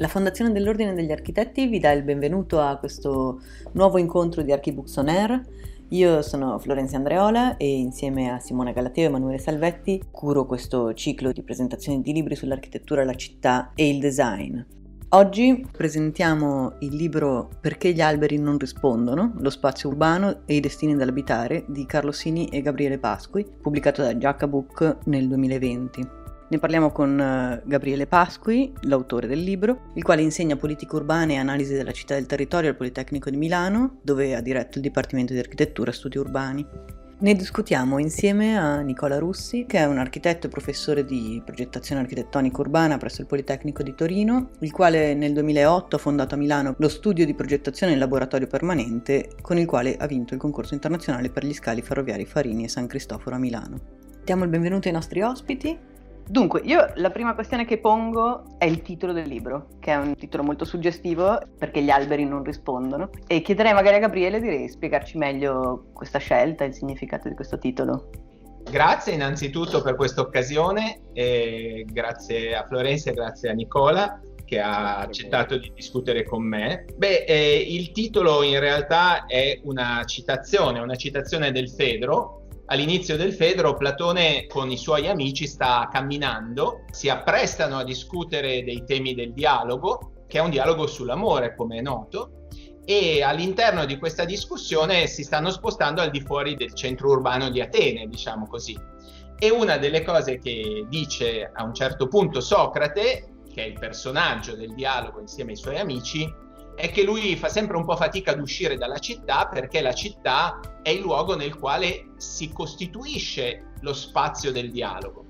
La Fondazione dell'Ordine degli Architetti vi dà il benvenuto a questo nuovo incontro di Archibooks on Air. Io sono Florencia Andreola e insieme a Simona Galateo e Emanuele Salvetti curo questo ciclo di presentazioni di libri sull'architettura, la città e il design. Oggi presentiamo il libro Perché gli alberi non rispondono, lo spazio urbano e i destini dell'abitare di Carlo Sini e Gabriele Pasqui, pubblicato da Giacca Book nel 2020. Ne parliamo con eh, Gabriele Pasqui, l'autore del libro, il quale insegna politica urbana e analisi della città e del territorio al Politecnico di Milano, dove ha diretto il Dipartimento di Architettura e Studi Urbani. Ne discutiamo insieme a Nicola Russi, che è un architetto e professore di progettazione architettonica urbana presso il Politecnico di Torino, il quale nel 2008 ha fondato a Milano lo studio di progettazione in laboratorio permanente, con il quale ha vinto il concorso internazionale per gli scali ferroviari Farini e San Cristoforo a Milano. Diamo il benvenuto ai nostri ospiti. Dunque, io la prima questione che pongo è il titolo del libro, che è un titolo molto suggestivo perché gli alberi non rispondono. E chiederei magari a Gabriele di spiegarci meglio questa scelta il significato di questo titolo. Grazie innanzitutto per questa occasione, grazie a Florenza e grazie a Nicola che ha accettato di discutere con me. Beh, eh, il titolo in realtà è una citazione, una citazione del Fedro, all'inizio del Fedro Platone con i suoi amici sta camminando, si apprestano a discutere dei temi del dialogo, che è un dialogo sull'amore, come è noto, e all'interno di questa discussione si stanno spostando al di fuori del centro urbano di Atene, diciamo così. E una delle cose che dice a un certo punto Socrate, che è il personaggio del dialogo insieme ai suoi amici, è che lui fa sempre un po' fatica ad uscire dalla città perché la città è il luogo nel quale si costituisce lo spazio del dialogo.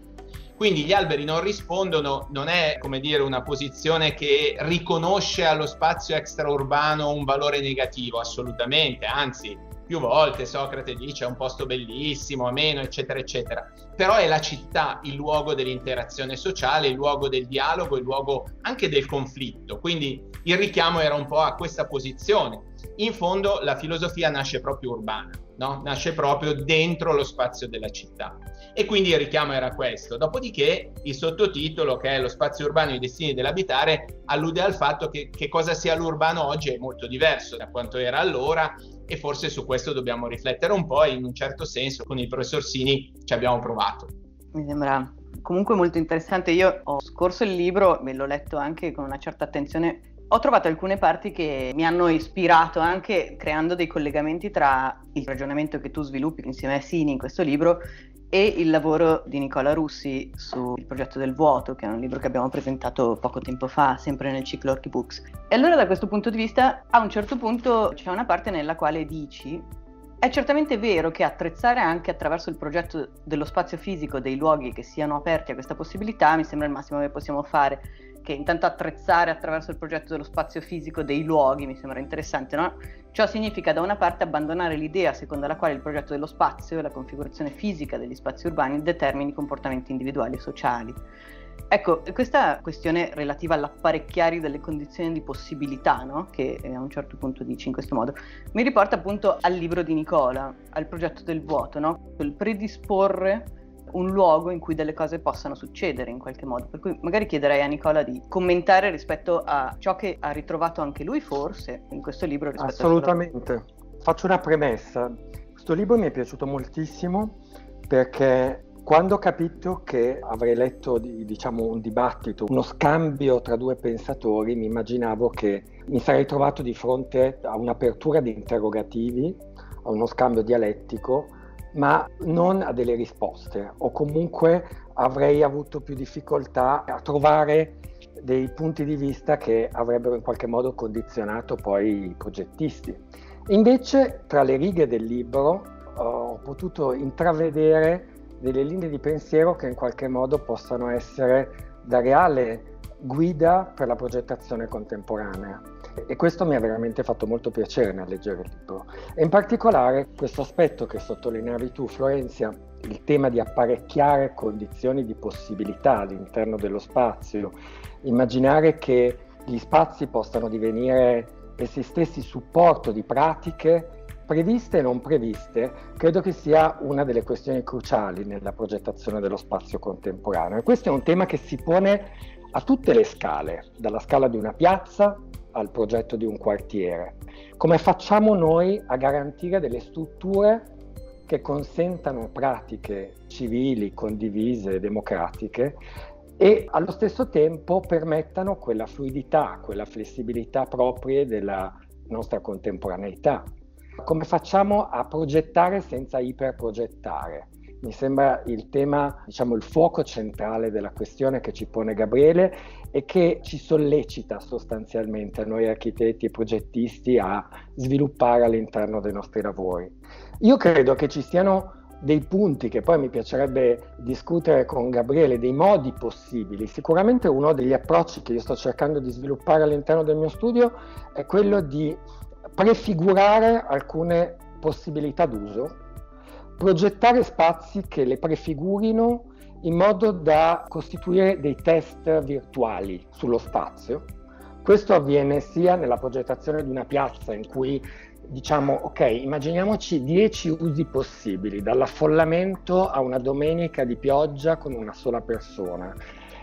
Quindi gli alberi non rispondono, non è come dire una posizione che riconosce allo spazio extraurbano un valore negativo, assolutamente, anzi più volte Socrate dice è un posto bellissimo, ameno, eccetera, eccetera. Però è la città il luogo dell'interazione sociale, il luogo del dialogo, il luogo anche del conflitto. Quindi il richiamo era un po' a questa posizione. In fondo la filosofia nasce proprio urbana, no? nasce proprio dentro lo spazio della città. E quindi il richiamo era questo. Dopodiché il sottotitolo, che è lo spazio urbano e i destini dell'abitare, allude al fatto che, che cosa sia l'urbano oggi è molto diverso da quanto era allora e forse su questo dobbiamo riflettere un po' e in un certo senso con il professor Sini ci abbiamo provato. Mi sembra comunque molto interessante. Io ho scorso il libro, me l'ho letto anche con una certa attenzione. Ho trovato alcune parti che mi hanno ispirato anche creando dei collegamenti tra il ragionamento che tu sviluppi insieme a Sini in questo libro e il lavoro di Nicola Russi sul progetto del vuoto, che è un libro che abbiamo presentato poco tempo fa, sempre nel ciclo Archibooks. E allora da questo punto di vista, a un certo punto c'è una parte nella quale dici è certamente vero che attrezzare anche attraverso il progetto dello spazio fisico dei luoghi che siano aperti a questa possibilità mi sembra il massimo che possiamo fare che intanto attrezzare attraverso il progetto dello spazio fisico dei luoghi mi sembra interessante, no? Ciò significa da una parte abbandonare l'idea secondo la quale il progetto dello spazio e la configurazione fisica degli spazi urbani determini comportamenti individuali e sociali. Ecco, questa questione relativa all'apparecchiare delle condizioni di possibilità, no? che a un certo punto dici in questo modo, mi riporta appunto al libro di Nicola, al progetto del vuoto, no? il predisporre un luogo in cui delle cose possano succedere in qualche modo. Per cui magari chiederei a Nicola di commentare rispetto a ciò che ha ritrovato anche lui forse in questo libro. Assolutamente. Faccio una premessa. Questo libro mi è piaciuto moltissimo perché quando ho capito che avrei letto diciamo, un dibattito, uno scambio tra due pensatori, mi immaginavo che mi sarei trovato di fronte a un'apertura di interrogativi, a uno scambio dialettico ma non a delle risposte o comunque avrei avuto più difficoltà a trovare dei punti di vista che avrebbero in qualche modo condizionato poi i progettisti. Invece tra le righe del libro ho potuto intravedere delle linee di pensiero che in qualche modo possano essere da reale guida per la progettazione contemporanea e questo mi ha veramente fatto molto piacere nel leggere il libro. E in particolare questo aspetto che sottolineavi tu, Florenzia, il tema di apparecchiare condizioni di possibilità all'interno dello spazio, immaginare che gli spazi possano divenire essi stessi supporto di pratiche previste e non previste, credo che sia una delle questioni cruciali nella progettazione dello spazio contemporaneo. E questo è un tema che si pone a tutte le scale, dalla scala di una piazza al progetto di un quartiere. Come facciamo noi a garantire delle strutture che consentano pratiche civili, condivise, democratiche e allo stesso tempo permettano quella fluidità, quella flessibilità proprie della nostra contemporaneità. Come facciamo a progettare senza iperprogettare? Mi sembra il tema, diciamo, il fuoco centrale della questione che ci pone Gabriele e che ci sollecita sostanzialmente noi architetti e progettisti a sviluppare all'interno dei nostri lavori. Io credo che ci siano dei punti che poi mi piacerebbe discutere con Gabriele, dei modi possibili. Sicuramente uno degli approcci che io sto cercando di sviluppare all'interno del mio studio è quello di prefigurare alcune possibilità d'uso progettare spazi che le prefigurino in modo da costituire dei test virtuali sullo spazio. Questo avviene sia nella progettazione di una piazza in cui diciamo ok, immaginiamoci 10 usi possibili, dall'affollamento a una domenica di pioggia con una sola persona.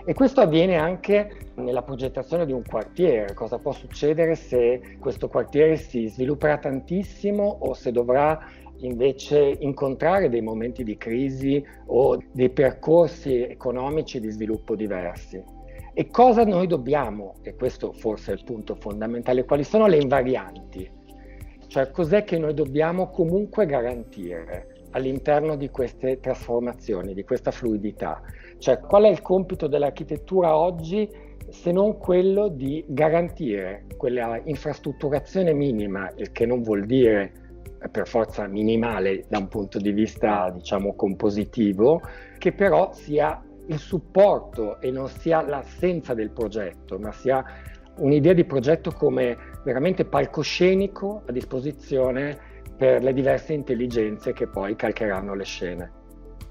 E questo avviene anche nella progettazione di un quartiere. Cosa può succedere se questo quartiere si svilupperà tantissimo o se dovrà invece incontrare dei momenti di crisi o dei percorsi economici di sviluppo diversi. E cosa noi dobbiamo, e questo forse è il punto fondamentale, quali sono le invarianti? Cioè cos'è che noi dobbiamo comunque garantire all'interno di queste trasformazioni, di questa fluidità? Cioè qual è il compito dell'architettura oggi se non quello di garantire quella infrastrutturazione minima, il che non vuol dire per forza minimale da un punto di vista diciamo compositivo, che però sia il supporto e non sia l'assenza del progetto, ma sia un'idea di progetto come veramente palcoscenico a disposizione per le diverse intelligenze che poi calcheranno le scene.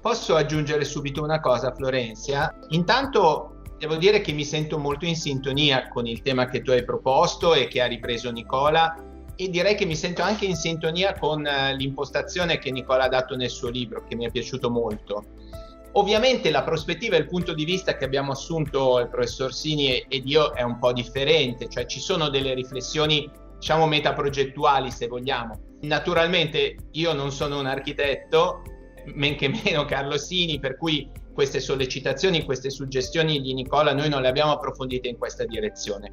Posso aggiungere subito una cosa, Florenzia? Intanto devo dire che mi sento molto in sintonia con il tema che tu hai proposto e che ha ripreso Nicola e direi che mi sento anche in sintonia con eh, l'impostazione che Nicola ha dato nel suo libro, che mi è piaciuto molto. Ovviamente la prospettiva e il punto di vista che abbiamo assunto il professor Sini ed io è un po' differente, cioè ci sono delle riflessioni, diciamo, metaprogettuali se vogliamo. Naturalmente io non sono un architetto, men che meno Carlo Sini, per cui queste sollecitazioni, queste suggestioni di Nicola noi non le abbiamo approfondite in questa direzione.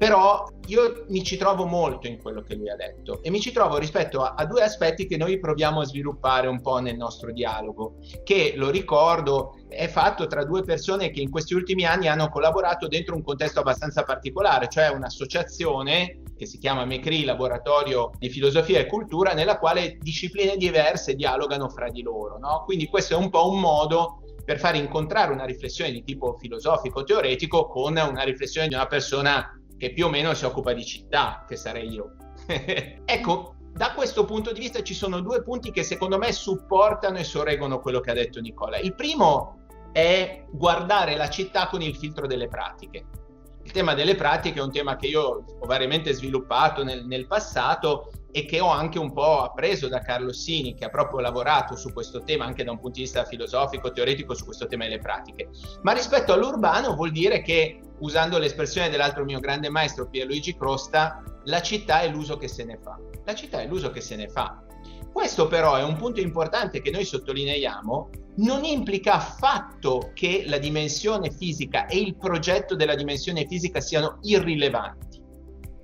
Però io mi ci trovo molto in quello che lui ha detto e mi ci trovo rispetto a, a, due aspetti che noi proviamo a sviluppare un po' nel nostro dialogo, che lo ricordo è fatto tra due persone che in questi ultimi anni hanno collaborato dentro un contesto abbastanza particolare, cioè un'associazione che si chiama MECRI, Laboratorio di Filosofia e Cultura, nella quale discipline diverse dialogano fra di loro. No? Quindi questo è un po' un modo per far incontrare una riflessione di tipo filosofico-teoretico con una riflessione di una persona che più o meno si occupa di città, che sarei io. ecco, da questo punto di vista ci sono due punti che secondo me supportano e sorreggono quello che ha detto Nicola. Il primo è guardare la città con il filtro delle pratiche. Il tema delle pratiche è un tema che io ho variamente sviluppato nel, nel passato e che ho anche un po' appreso da Carlo Sini, che ha proprio lavorato su questo tema anche da un punto di vista filosofico, teoretico, su questo tema delle pratiche. Ma rispetto all'urbano vuol dire che usando l'espressione dell'altro mio grande maestro Pierluigi Crosta, la città è l'uso che se ne fa. La città è l'uso che se ne fa. Questo però è un punto importante che noi sottolineiamo, non implica affatto che la dimensione fisica e il progetto della dimensione fisica siano irrilevanti,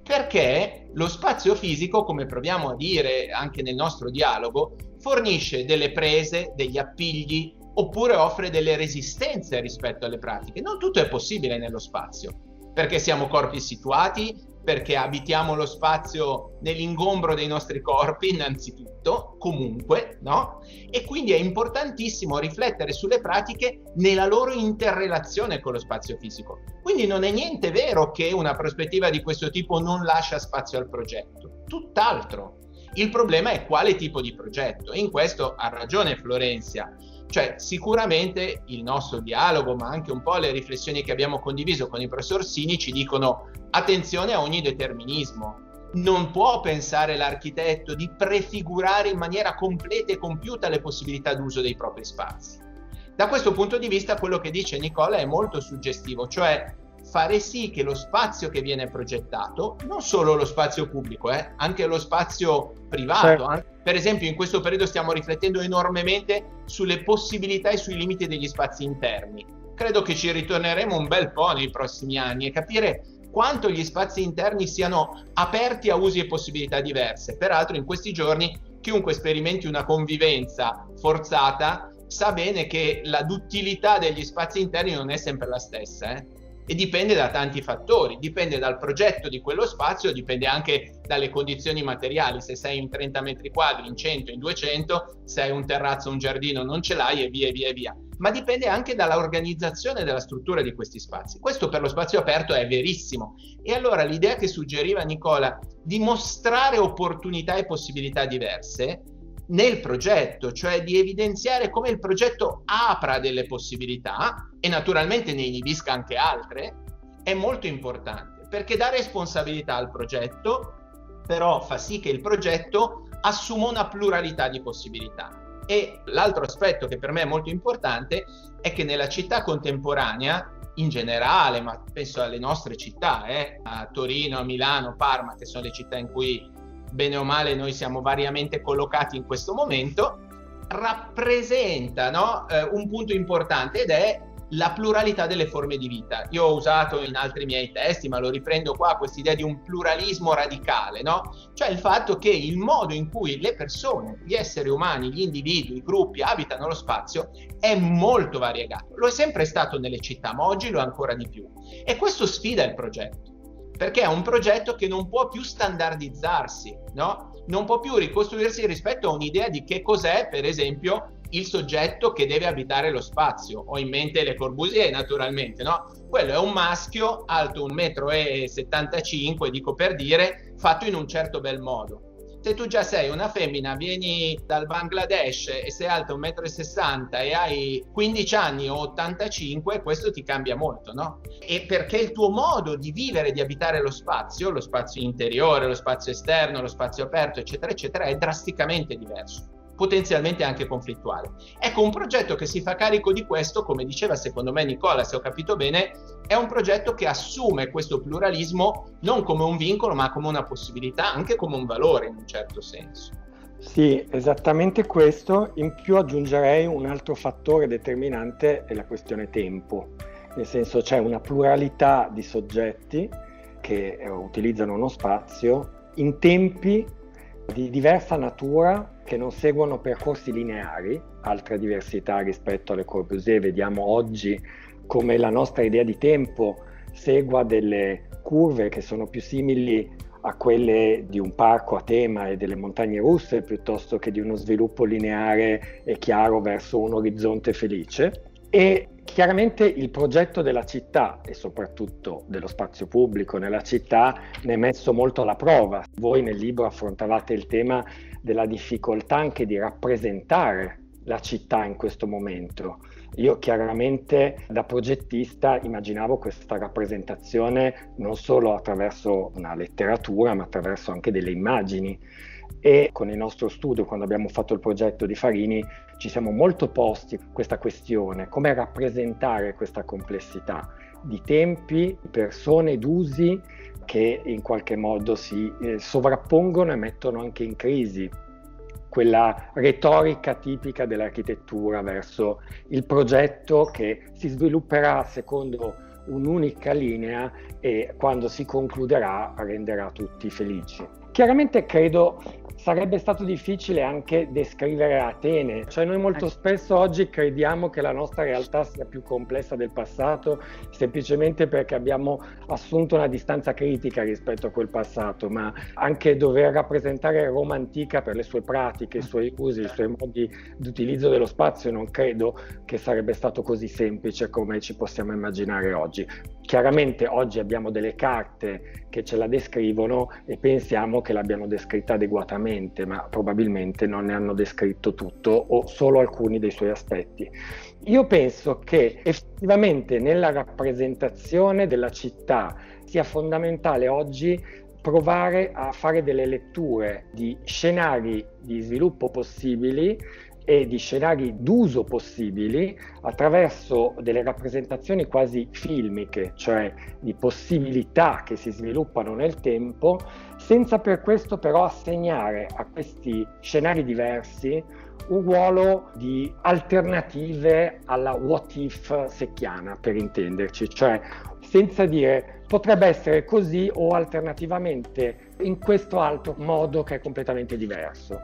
perché lo spazio fisico, come proviamo a dire anche nel nostro dialogo, fornisce delle prese, degli appigli, oppure offre delle resistenze rispetto alle pratiche. Non tutto è possibile nello spazio, perché siamo corpi situati, perché abitiamo lo spazio nell'ingombro dei nostri corpi, innanzitutto, comunque, no? E quindi è importantissimo riflettere sulle pratiche nella loro interrelazione con lo spazio fisico. Quindi non è niente vero che una prospettiva di questo tipo non lascia spazio al progetto, tutt'altro. Il problema è quale tipo di progetto in questo ha ragione Florenzia cioè, sicuramente il nostro dialogo, ma anche un po' le riflessioni che abbiamo condiviso con il professor Sini ci dicono attenzione a ogni determinismo. non può pensare l'architetto di prefigurare in maniera completa e compiuta le possibilità d'uso dei propri spazi. Da questo punto di vista quello che dice Nicola è molto suggestivo, cioè fare sì che lo spazio che viene progettato, non solo lo spazio pubblico, eh, anche lo spazio privato, certo. per esempio in questo periodo stiamo riflettendo enormemente sulle possibilità e sui limiti degli spazi interni. Credo che ci ritorneremo un bel po' nei prossimi anni e capire quanto gli spazi interni siano aperti a usi e possibilità diverse. Peraltro in questi giorni chiunque sperimenti una convivenza forzata sa bene che la duttilità degli spazi interni non è sempre la stessa. Eh? E dipende da tanti fattori, dipende dal progetto di quello spazio, dipende anche dalle condizioni materiali, se sei in 30 metri quadri, in 100, in 200, se hai un terrazzo, un giardino non ce l'hai e via via via, ma dipende anche dall'organizzazione della struttura di questi spazi. Questo per lo spazio aperto è verissimo. E allora l'idea che suggeriva Nicola di mostrare opportunità e possibilità diverse nel progetto, cioè di evidenziare come il progetto apra delle possibilità e naturalmente ne inibisca anche altre, è molto importante perché dà responsabilità al progetto, però fa sì che il progetto assuma una pluralità di possibilità. E l'altro aspetto che per me è molto importante è che nella città contemporanea, in generale, ma penso alle nostre città, eh, a Torino, a Milano, Parma, che sono le città in cui bene o male noi siamo variamente collocati in questo momento, rappresenta no, eh, un punto importante ed è la pluralità delle forme di vita. Io ho usato in altri miei testi, ma lo riprendo qua, questa idea di un pluralismo radicale, no? Cioè il fatto che il modo in cui le persone, gli esseri umani, gli individui, i gruppi abitano lo spazio è molto variegato. Lo è sempre stato nelle città, ma oggi lo è ancora di più. E questo sfida il progetto perché è un progetto che non può più standardizzarsi, no? non può più ricostruirsi rispetto a un'idea di che cos'è, per esempio, il soggetto che deve abitare lo spazio. Ho in mente Le Corbusier, naturalmente, no? Quello è un maschio alto 1,75 m, dico per dire, fatto in un certo bel modo se tu già sei una femmina, vieni dal Bangladesh e sei alta 1,60 m e hai 15 anni o 85, questo ti cambia molto, no? E perché il tuo modo di vivere, di abitare lo spazio, lo spazio interiore, lo spazio esterno, lo spazio aperto, eccetera, eccetera, è drasticamente diverso potenzialmente anche conflittuale. Ecco, un progetto che si fa carico di questo, come diceva secondo me Nicola, se ho capito bene, è un progetto che assume questo pluralismo non come un vincolo, ma come una possibilità, anche come un valore in un certo senso. Sì, esattamente questo. In più aggiungerei un altro fattore determinante è la questione tempo, nel senso c'è una pluralità di soggetti che eh, utilizzano uno spazio in tempi di diversa natura che non seguono percorsi lineari, altra diversità rispetto alle Corbusier. Vediamo oggi come la nostra idea di tempo segua delle curve che sono più simili a quelle di un parco a tema e delle montagne russe piuttosto che di uno sviluppo lineare e chiaro verso un orizzonte felice. E chiaramente il progetto della città e soprattutto dello spazio pubblico nella città ne è messo molto alla prova. Voi nel libro affrontavate il tema della difficoltà anche di rappresentare la città in questo momento. Io chiaramente da progettista immaginavo questa rappresentazione non solo attraverso una letteratura, ma attraverso anche delle immagini. E con il nostro studio, quando abbiamo fatto il progetto di Farini, ci siamo molto posti questa questione, come rappresentare questa complessità di tempi, persone ed usi che in qualche modo si eh, sovrappongono e mettono anche in crisi quella retorica tipica dell'architettura verso il progetto che si svilupperà secondo un'unica linea e quando si concluderà renderà tutti felici. Chiaramente credo sarebbe stato difficile anche descrivere Atene, cioè noi molto spesso oggi crediamo che la nostra realtà sia più complessa del passato semplicemente perché abbiamo assunto una distanza critica rispetto a quel passato, ma anche dover rappresentare Roma antica per le sue pratiche, i suoi usi, i suoi modi di utilizzo dello spazio non credo che sarebbe stato così semplice come ci possiamo immaginare oggi. Chiaramente oggi abbiamo delle carte che ce la descrivono e pensiamo che l'abbiano descritta adeguatamente, ma probabilmente non ne hanno descritto tutto o solo alcuni dei suoi aspetti. Io penso che effettivamente nella rappresentazione della città sia fondamentale oggi provare a fare delle letture di scenari di sviluppo possibili e di scenari d'uso possibili attraverso delle rappresentazioni quasi filmiche, cioè di possibilità che si sviluppano nel tempo, senza per questo però assegnare a questi scenari diversi un ruolo di alternative alla what if secchiana, per intenderci, cioè senza dire potrebbe essere così o alternativamente in questo altro modo che è completamente diverso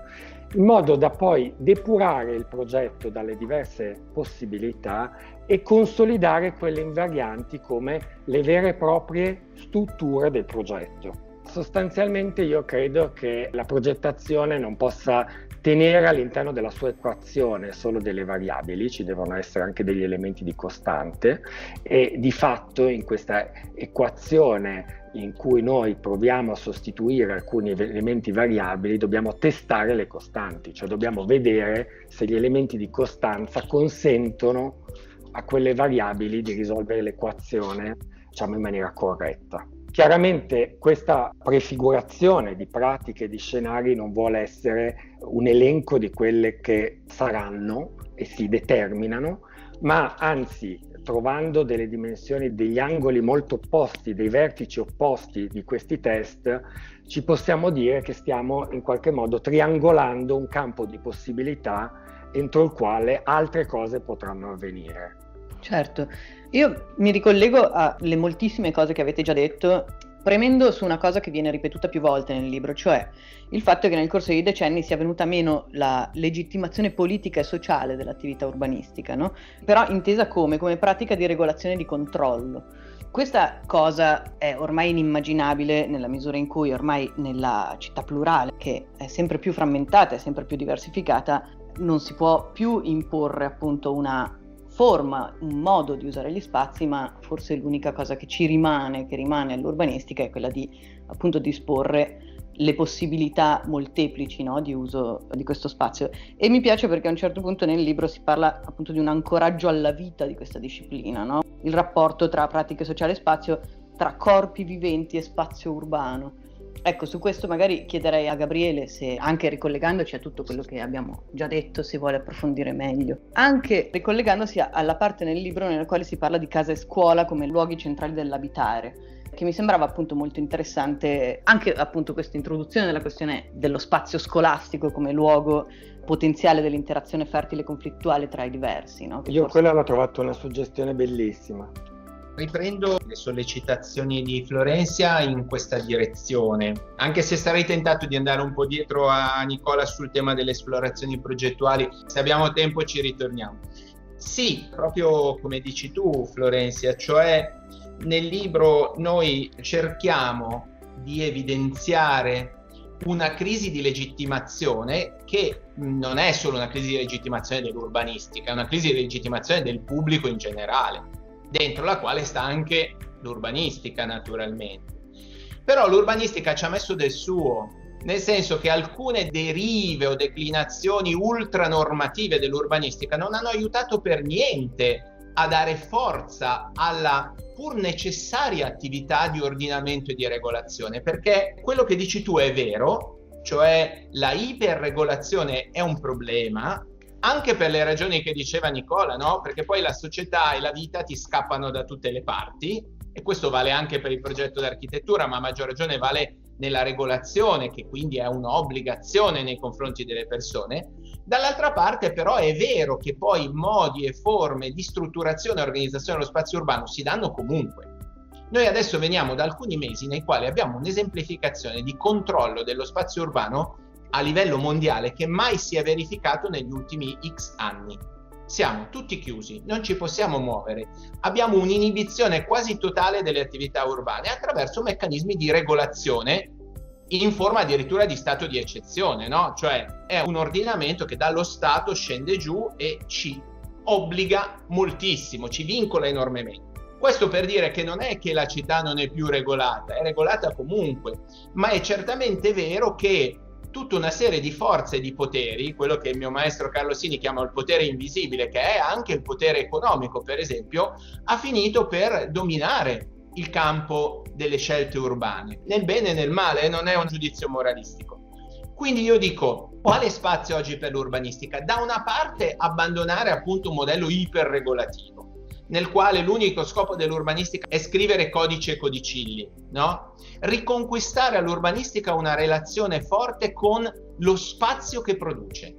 in modo da poi depurare il progetto dalle diverse possibilità e consolidare quelle invarianti come le vere e proprie strutture del progetto. Sostanzialmente io credo che la progettazione non possa tenere all'interno della sua equazione solo delle variabili, ci devono essere anche degli elementi di costante e di fatto in questa equazione in cui noi proviamo a sostituire alcuni elementi variabili, dobbiamo testare le costanti, cioè dobbiamo vedere se gli elementi di costanza consentono a quelle variabili di risolvere l'equazione diciamo, in maniera corretta. Chiaramente questa prefigurazione di pratiche, di scenari non vuole essere un elenco di quelle che saranno e si determinano, ma anzi trovando delle dimensioni, degli angoli molto opposti, dei vertici opposti di questi test, ci possiamo dire che stiamo in qualche modo triangolando un campo di possibilità entro il quale altre cose potranno avvenire. Certo, io mi ricollego alle moltissime cose che avete già detto premendo su una cosa che viene ripetuta più volte nel libro, cioè il fatto che nel corso dei decenni sia venuta meno la legittimazione politica e sociale dell'attività urbanistica, no? però intesa come? Come pratica di regolazione e di controllo. Questa cosa è ormai inimmaginabile nella misura in cui ormai nella città plurale, che è sempre più frammentata e sempre più diversificata, non si può più imporre appunto una forma, un modo di usare gli spazi, ma forse l'unica cosa che ci rimane, che rimane all'urbanistica, è quella di appunto disporre le possibilità molteplici no, di uso di questo spazio. E mi piace perché a un certo punto nel libro si parla appunto di un ancoraggio alla vita di questa disciplina, no? il rapporto tra pratiche sociali e spazio, tra corpi viventi e spazio urbano. Ecco, su questo magari chiederei a Gabriele se, anche ricollegandoci a tutto quello che abbiamo già detto, si vuole approfondire meglio. Anche ricollegandosi alla parte nel libro nella quale si parla di casa e scuola come luoghi centrali dell'abitare, che mi sembrava appunto molto interessante anche appunto questa introduzione della questione dello spazio scolastico come luogo potenziale dell'interazione fertile e conflittuale tra i diversi. No? Io forse... quella l'ho trovata una suggestione bellissima riprendo le sollecitazioni di Florenzia in questa direzione, anche se sarei tentato di andare un po' dietro a Nicola sul tema delle esplorazioni progettuali, se abbiamo tempo ci ritorniamo. Sì, proprio come dici tu Florenzia, cioè nel libro noi cerchiamo di evidenziare una crisi di legittimazione che non è solo una crisi di legittimazione dell'urbanistica, è una crisi di legittimazione del pubblico in generale dentro la quale sta anche l'urbanistica naturalmente. Però l'urbanistica ci ha messo del suo, nel senso che alcune derive o declinazioni ultranormative dell'urbanistica non hanno aiutato per niente a dare forza alla pur necessaria attività di ordinamento e di regolazione, perché quello che dici tu è vero, cioè la iperregolazione è un problema, anche per le ragioni che diceva Nicola, no? Perché poi la società e la vita ti scappano da tutte le parti e questo vale anche per il progetto d'architettura, ma a maggior ragione vale nella regolazione, che quindi è un'obbligazione nei confronti delle persone. Dall'altra parte però è vero che poi modi e forme di strutturazione e organizzazione dello spazio urbano si danno comunque. Noi adesso veniamo da alcuni mesi nei quali abbiamo un'esemplificazione di controllo dello spazio urbano a livello mondiale che mai si è verificato negli ultimi X anni. Siamo tutti chiusi, non ci possiamo muovere, abbiamo un'inibizione quasi totale delle attività urbane attraverso meccanismi di regolazione in forma addirittura di stato di eccezione, no? Cioè è un ordinamento che dallo Stato scende giù e ci obbliga moltissimo, ci vincola enormemente. Questo per dire che non è che la città non è più regolata, è regolata comunque, ma è certamente vero che tutta una serie di forze e di poteri, quello che il mio maestro Carlo Sini chiama il potere invisibile, che è anche il potere economico, per esempio, ha finito per dominare il campo delle scelte urbane, nel bene e nel male, non è un giudizio moralistico. Quindi io dico, quale spazio oggi per l'urbanistica? Da una parte abbandonare appunto un modello iperregolativo, nel quale l'unico scopo dell'urbanistica è scrivere codici e codicilli, no? Riconquistare all'urbanistica una relazione forte con lo spazio che produce.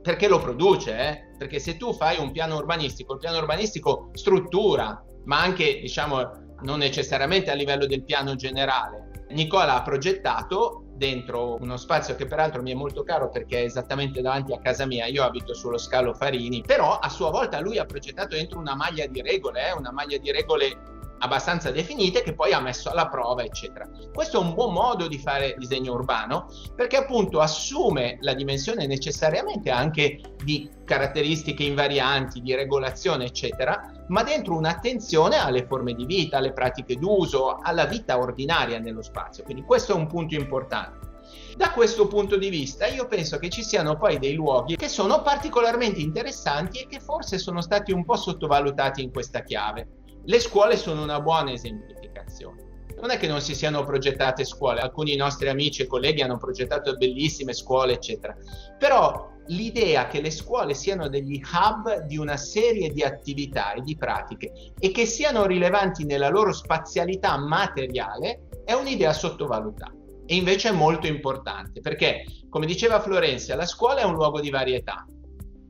Perché lo produce, eh? Perché se tu fai un piano urbanistico, il piano urbanistico struttura, ma anche, diciamo, non necessariamente a livello del piano generale. Nicola ha progettato dentro uno spazio che peraltro mi è molto caro perché è esattamente davanti a casa mia, io abito sullo scalo Farini, però a sua volta lui ha progettato dentro una maglia di regole, eh, una maglia di regole abbastanza definite che poi ha messo alla prova, eccetera. Questo è un buon modo di fare disegno urbano perché appunto assume la dimensione necessariamente anche di caratteristiche invarianti, di regolazione, eccetera, ma dentro un'attenzione alle forme di vita, alle pratiche d'uso, alla vita ordinaria nello spazio. Quindi questo è un punto importante. Da questo punto di vista io penso che ci siano poi dei luoghi che sono particolarmente interessanti e che forse sono stati un po' sottovalutati in questa chiave. Le scuole sono una buona esemplificazione. Non è che non si siano progettate scuole, alcuni nostri amici e colleghi hanno progettato bellissime scuole, eccetera. Però l'idea che le scuole siano degli hub di una serie di attività e di pratiche e che siano rilevanti nella loro spazialità materiale è un'idea sottovalutata e invece è molto importante perché, come diceva Florenzia, la scuola è un luogo di varietà.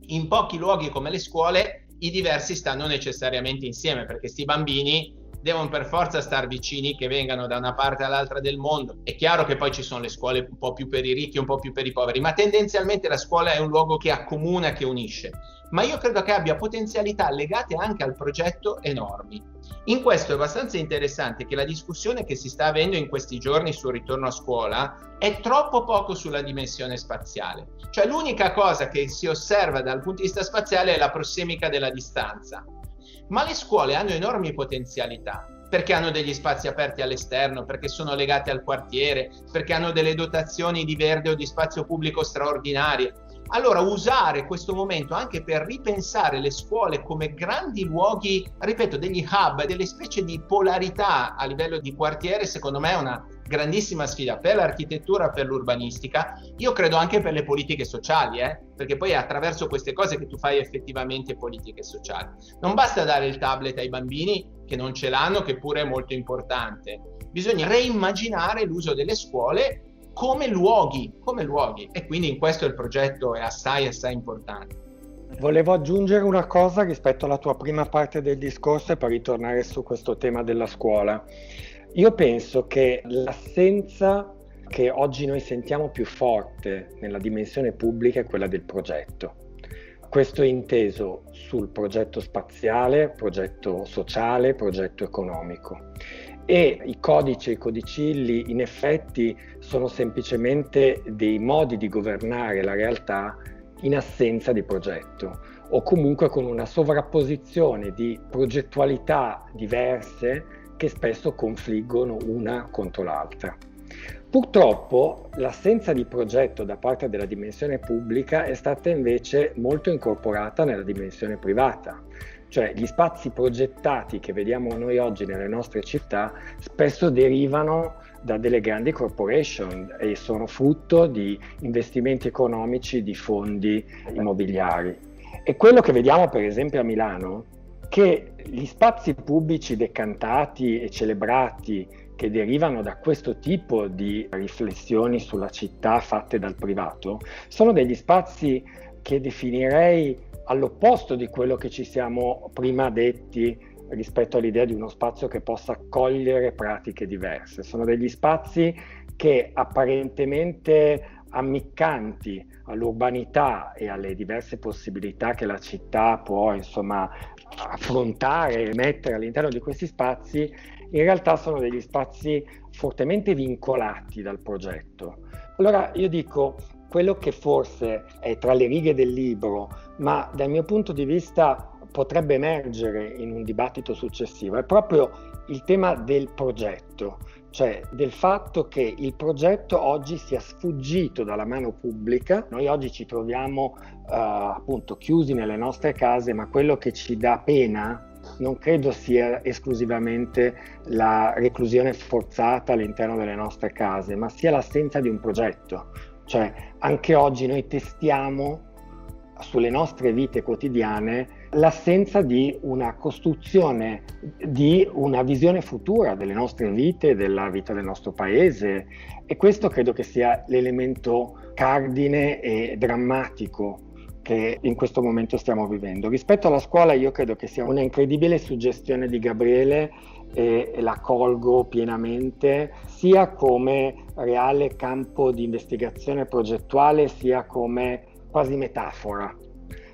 In pochi luoghi come le scuole i diversi stanno necessariamente insieme perché questi bambini devono per forza star vicini che vengano da una parte all'altra del mondo. È chiaro che poi ci sono le scuole un po' più per i ricchi, un po' più per i poveri, ma tendenzialmente la scuola è un luogo che accomuna, che unisce. Ma io credo che abbia potenzialità legate anche al progetto enormi. In questo è abbastanza interessante che la discussione che si sta avendo in questi giorni sul ritorno a scuola è troppo poco sulla dimensione spaziale. Cioè l'unica cosa che si osserva dal punto di vista spaziale è la prossemica della distanza ma le scuole hanno enormi potenzialità perché hanno degli spazi aperti all'esterno, perché sono legate al quartiere, perché hanno delle dotazioni di verde o di spazio pubblico straordinarie. Allora usare questo momento anche per ripensare le scuole come grandi luoghi, ripeto, degli hub, delle specie di polarità a livello di quartiere, secondo me è una grandissima sfida per l'architettura, per l'urbanistica, io credo anche per le politiche sociali, eh? perché poi è attraverso queste cose che tu fai effettivamente politiche sociali. Non basta dare il tablet ai bambini che non ce l'hanno, che pure è molto importante. Bisogna reimmaginare l'uso delle scuole come luoghi, come luoghi e quindi in questo il progetto è assai assai importante. Volevo aggiungere una cosa rispetto alla tua prima parte del discorso e per ritornare su questo tema della scuola. Io penso che l'assenza che oggi noi sentiamo più forte nella dimensione pubblica è quella del progetto. Questo è inteso sul progetto spaziale, progetto sociale, progetto economico e i codici e i codicilli in effetti sono semplicemente dei modi di governare la realtà in assenza di progetto o comunque con una sovrapposizione di progettualità diverse che spesso confliggono una contro l'altra. Purtroppo l'assenza di progetto da parte della dimensione pubblica è stata invece molto incorporata nella dimensione privata. Cioè gli spazi progettati che vediamo noi oggi nelle nostre città spesso derivano da delle grandi corporation e sono frutto di investimenti economici di fondi immobiliari. E quello che vediamo per esempio a Milano, che gli spazi pubblici decantati e celebrati che derivano da questo tipo di riflessioni sulla città fatte dal privato sono degli spazi che definirei all'opposto di quello che ci siamo prima detti rispetto all'idea di uno spazio che possa accogliere pratiche diverse. Sono degli spazi che apparentemente ammiccanti all'urbanità e alle diverse possibilità che la città può insomma affrontare e mettere all'interno di questi spazi, in realtà sono degli spazi fortemente vincolati dal progetto. Allora io dico, quello che forse è tra le righe del libro, ma dal mio punto di vista potrebbe emergere in un dibattito successivo, è proprio il tema del progetto, cioè del fatto che il progetto oggi sia sfuggito dalla mano pubblica. Noi oggi ci troviamo uh, appunto chiusi nelle nostre case, ma quello che ci dà pena non credo sia esclusivamente la reclusione forzata all'interno delle nostre case, ma sia l'assenza di un progetto. Cioè, anche oggi noi testiamo sulle nostre vite quotidiane l'assenza di una costruzione, di una visione futura delle nostre vite, della vita del nostro paese e questo credo che sia l'elemento cardine e drammatico che in questo momento stiamo vivendo. Rispetto alla scuola io credo che sia una incredibile suggestione di Gabriele e, e la colgo pienamente sia come reale campo di investigazione progettuale sia come quasi metafora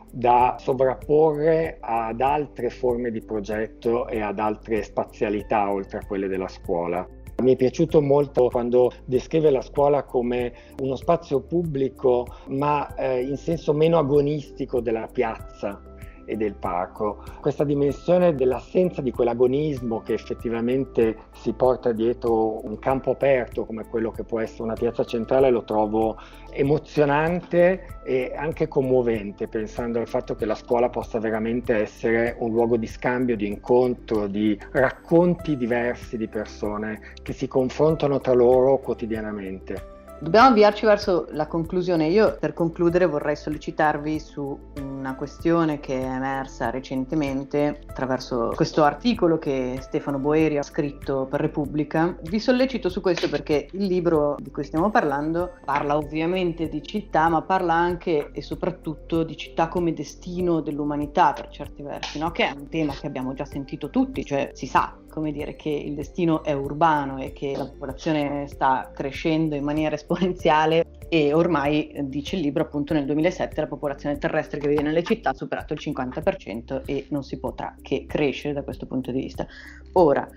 da sovrapporre ad altre forme di progetto e ad altre spazialità oltre a quelle della scuola. Mi è piaciuto molto quando descrive la scuola come uno spazio pubblico ma eh, in senso meno agonistico della piazza e del parco. Questa dimensione dell'assenza di quell'agonismo che effettivamente si porta dietro un campo aperto come quello che può essere una piazza centrale lo trovo emozionante e anche commovente pensando al fatto che la scuola possa veramente essere un luogo di scambio, di incontro, di racconti diversi di persone che si confrontano tra loro quotidianamente. Dobbiamo avviarci verso la conclusione. Io per concludere vorrei sollecitarvi su una questione che è emersa recentemente attraverso questo articolo che Stefano Boeri ha scritto per Repubblica. Vi sollecito su questo perché il libro di cui stiamo parlando parla ovviamente di città, ma parla anche e soprattutto di città come destino dell'umanità per certi versi, no? che è un tema che abbiamo già sentito tutti, cioè si sa come dire, che il destino è urbano e che la popolazione sta crescendo in maniera esponenziale e ormai, dice il libro, appunto nel 2007 la popolazione terrestre che vive nelle città ha superato il 50% e non si potrà che crescere da questo punto di vista. Ora,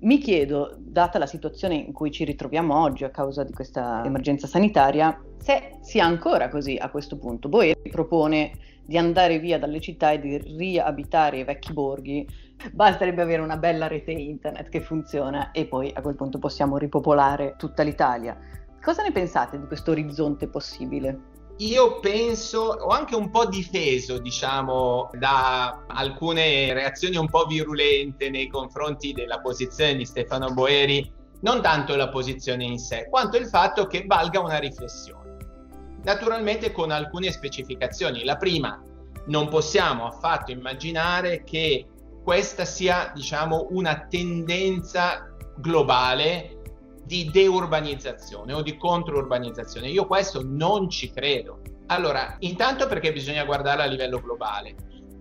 mi chiedo, data la situazione in cui ci ritroviamo oggi a causa di questa emergenza sanitaria, se sia ancora così a questo punto. Boeri propone di andare via dalle città e di riabitare i vecchi borghi Basterebbe avere una bella rete internet che funziona e poi a quel punto possiamo ripopolare tutta l'Italia. Cosa ne pensate di questo orizzonte possibile? Io penso, ho anche un po' difeso, diciamo, da alcune reazioni un po' virulente nei confronti della posizione di Stefano Boeri, non tanto la posizione in sé, quanto il fatto che valga una riflessione. Naturalmente con alcune specificazioni. La prima, non possiamo affatto immaginare che questa sia diciamo una tendenza globale di deurbanizzazione o di controurbanizzazione. Io questo non ci credo. Allora, intanto perché bisogna guardare a livello globale.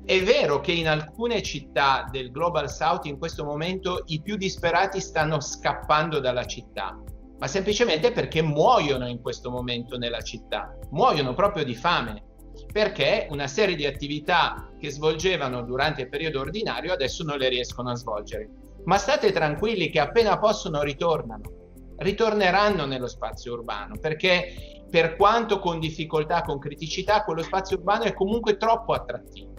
È vero che in alcune città del Global South in questo momento i più disperati stanno scappando dalla città, ma semplicemente perché muoiono in questo momento nella città, muoiono proprio di fame perché una serie di attività che svolgevano durante il periodo ordinario adesso non le riescono a svolgere. Ma state tranquilli che appena possono ritornano, ritorneranno nello spazio urbano, perché per quanto con difficoltà, con criticità, quello spazio urbano è comunque troppo attrattivo.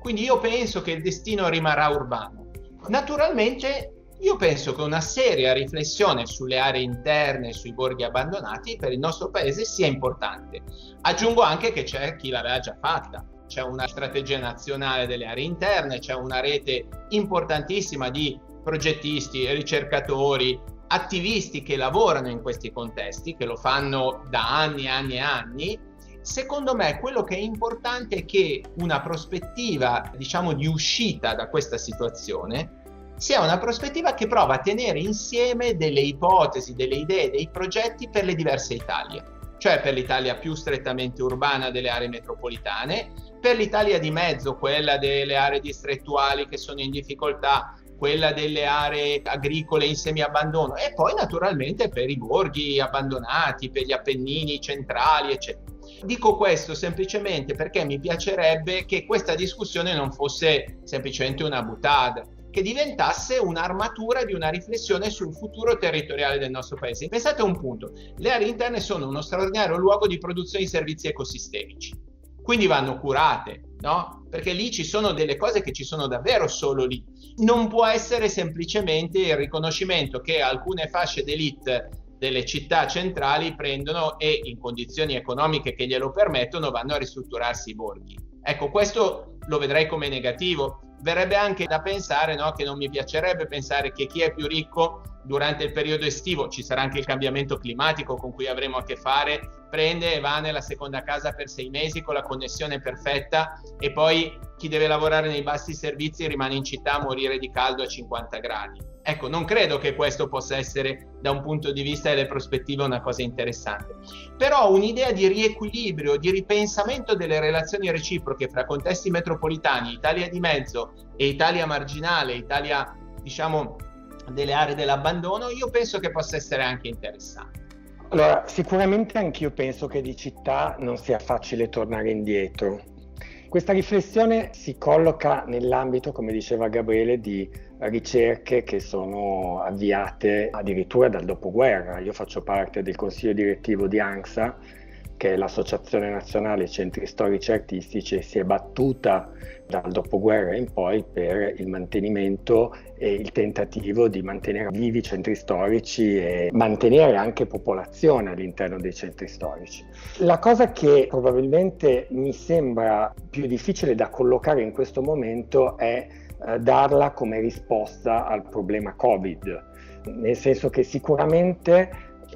Quindi io penso che il destino rimarrà urbano. Naturalmente io penso che una seria riflessione sulle aree interne, sui borghi abbandonati per il nostro paese sia importante. Aggiungo anche che c'è chi l'aveva già fatta. C'è una strategia nazionale delle aree interne, c'è una rete importantissima di progettisti, ricercatori, attivisti che lavorano in questi contesti, che lo fanno da anni e anni e anni. Secondo me quello che è importante è che una prospettiva, diciamo, di uscita da questa situazione sia una prospettiva che prova a tenere insieme delle ipotesi, delle idee, dei progetti per le diverse Italie, cioè per l'Italia più strettamente urbana delle aree metropolitane, per l'Italia di mezzo, quella delle aree distrettuali che sono in difficoltà, quella delle aree agricole in semiabbandono e poi naturalmente per i borghi abbandonati, per gli Appennini centrali, eccetera. Dico questo semplicemente perché mi piacerebbe che questa discussione non fosse semplicemente una butade, che diventasse un'armatura di una riflessione sul futuro territoriale del nostro paese. Pensate a un punto, le aree interne sono uno straordinario luogo di produzione di servizi ecosistemici, quindi vanno curate, no? Perché lì ci sono delle cose che ci sono davvero solo lì. Non può essere semplicemente il riconoscimento che alcune fasce d'elite delle città centrali prendono e in condizioni economiche che glielo permettono vanno a ristrutturarsi i borghi. Ecco, questo lo vedrei come negativo verrebbe anche da pensare no, che non mi piacerebbe pensare che chi è più ricco durante il periodo estivo, ci sarà anche il cambiamento climatico con cui avremo a che fare, prende e va nella seconda casa per sei mesi con la connessione perfetta e poi chi deve lavorare nei bassi servizi rimane in città a morire di caldo a 50 gradi. Ecco, non credo che questo possa essere da un punto di vista delle prospettive una cosa interessante. Però un'idea di riequilibrio, di ripensamento delle relazioni reciproche fra contesti metropolitani, Italia di mezzo e Italia marginale, Italia diciamo delle aree dell'abbandono, io penso che possa essere anche interessante. Allora, sicuramente anch'io penso che di città non sia facile tornare indietro. Questa riflessione si colloca nell'ambito, come diceva Gabriele, di ricerche che sono avviate addirittura dal dopoguerra. Io faccio parte del consiglio direttivo di ANSA, che è l'Associazione Nazionale Centri Storici Artistici, e si è battuta dal dopoguerra in poi per il mantenimento e il tentativo di mantenere vivi i centri storici e mantenere anche popolazione all'interno dei centri storici. La cosa che probabilmente mi sembra più difficile da collocare in questo momento è eh, darla come risposta al problema Covid, nel senso che sicuramente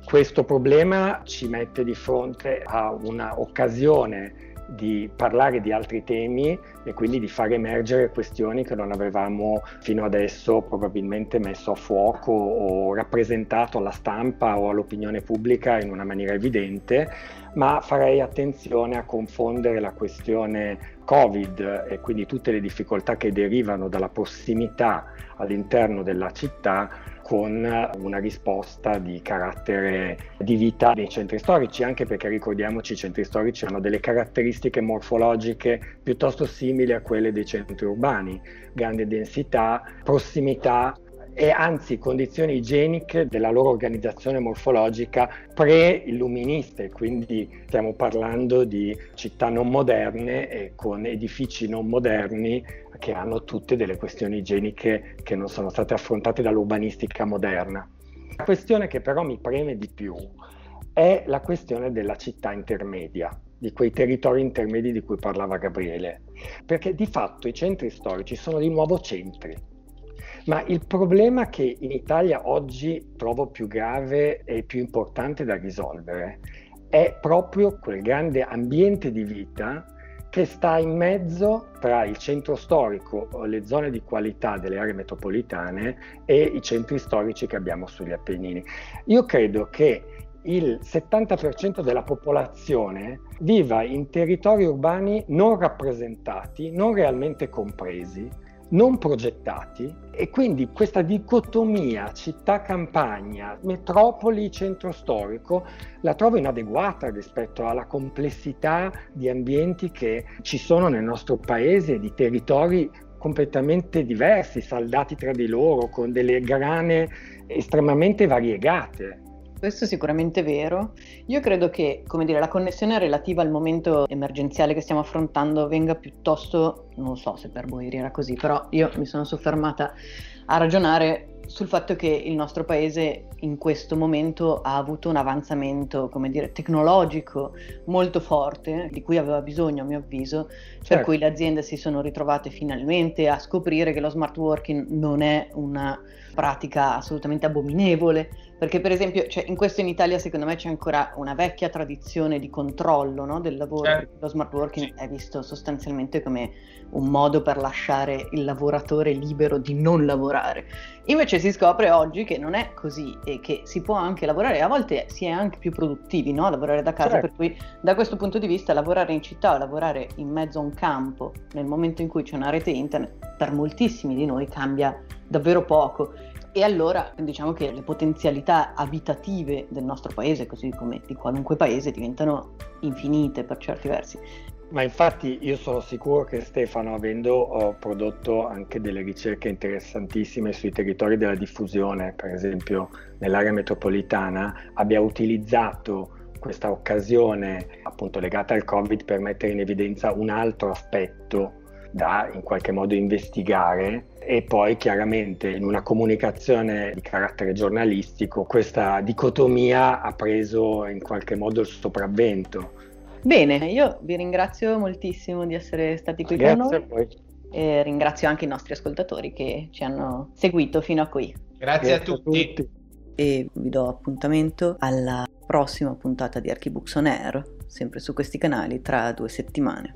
questo problema ci mette di fronte a un'occasione di parlare di altri temi e quindi di far emergere questioni che non avevamo fino adesso probabilmente messo a fuoco o rappresentato alla stampa o all'opinione pubblica in una maniera evidente, ma farei attenzione a confondere la questione Covid e quindi tutte le difficoltà che derivano dalla prossimità all'interno della città con una risposta di carattere di vita dei centri storici, anche perché ricordiamoci i centri storici hanno delle caratteristiche morfologiche piuttosto simili a quelle dei centri urbani, grande densità, prossimità e anzi condizioni igieniche della loro organizzazione morfologica pre-illuministe, quindi stiamo parlando di città non moderne e con edifici non moderni che hanno tutte delle questioni igieniche che non sono state affrontate dall'urbanistica moderna. La questione che però mi preme di più è la questione della città intermedia, di quei territori intermedi di cui parlava Gabriele, perché di fatto i centri storici sono di nuovo centri, ma il problema che in Italia oggi trovo più grave e più importante da risolvere è proprio quel grande ambiente di vita che sta in mezzo tra il centro storico, le zone di qualità delle aree metropolitane e i centri storici che abbiamo sugli Appennini. Io credo che il 70% della popolazione viva in territori urbani non rappresentati, non realmente compresi, non progettati e quindi questa dicotomia città-campagna, metropoli-centro storico la trovo inadeguata rispetto alla complessità di ambienti che ci sono nel nostro paese, di territori completamente diversi, saldati tra di loro, con delle grane estremamente variegate. Questo è sicuramente vero. Io credo che, come dire, la connessione relativa al momento emergenziale che stiamo affrontando venga piuttosto, non so se per voi era così, però io mi sono soffermata a ragionare sul fatto che il nostro paese in questo momento ha avuto un avanzamento, come dire, tecnologico molto forte, di cui aveva bisogno a mio avviso, certo. per cui le aziende si sono ritrovate finalmente a scoprire che lo smart working non è una pratica assolutamente abominevole, perché per esempio cioè, in questo in Italia secondo me c'è ancora una vecchia tradizione di controllo no, del lavoro, certo. lo smart working è visto sostanzialmente come un modo per lasciare il lavoratore libero di non lavorare. Invece si scopre oggi che non è così e che si può anche lavorare, a volte si è anche più produttivi, no? lavorare da casa, certo. per cui da questo punto di vista lavorare in città o lavorare in mezzo a un campo nel momento in cui c'è una rete internet per moltissimi di noi cambia davvero poco. E allora diciamo che le potenzialità abitative del nostro paese, così come di qualunque paese, diventano infinite per certi versi. Ma infatti io sono sicuro che Stefano, avendo prodotto anche delle ricerche interessantissime sui territori della diffusione, per esempio nell'area metropolitana, abbia utilizzato questa occasione appunto legata al Covid per mettere in evidenza un altro aspetto da in qualche modo investigare e poi chiaramente in una comunicazione di carattere giornalistico questa dicotomia ha preso in qualche modo il sopravvento. Bene, io vi ringrazio moltissimo di essere stati qui Grazie con noi. e ringrazio anche i nostri ascoltatori che ci hanno seguito fino a qui. Grazie, Grazie a, tutti. a tutti. E vi do appuntamento alla prossima puntata di Archibooks on Air, sempre su questi canali tra due settimane.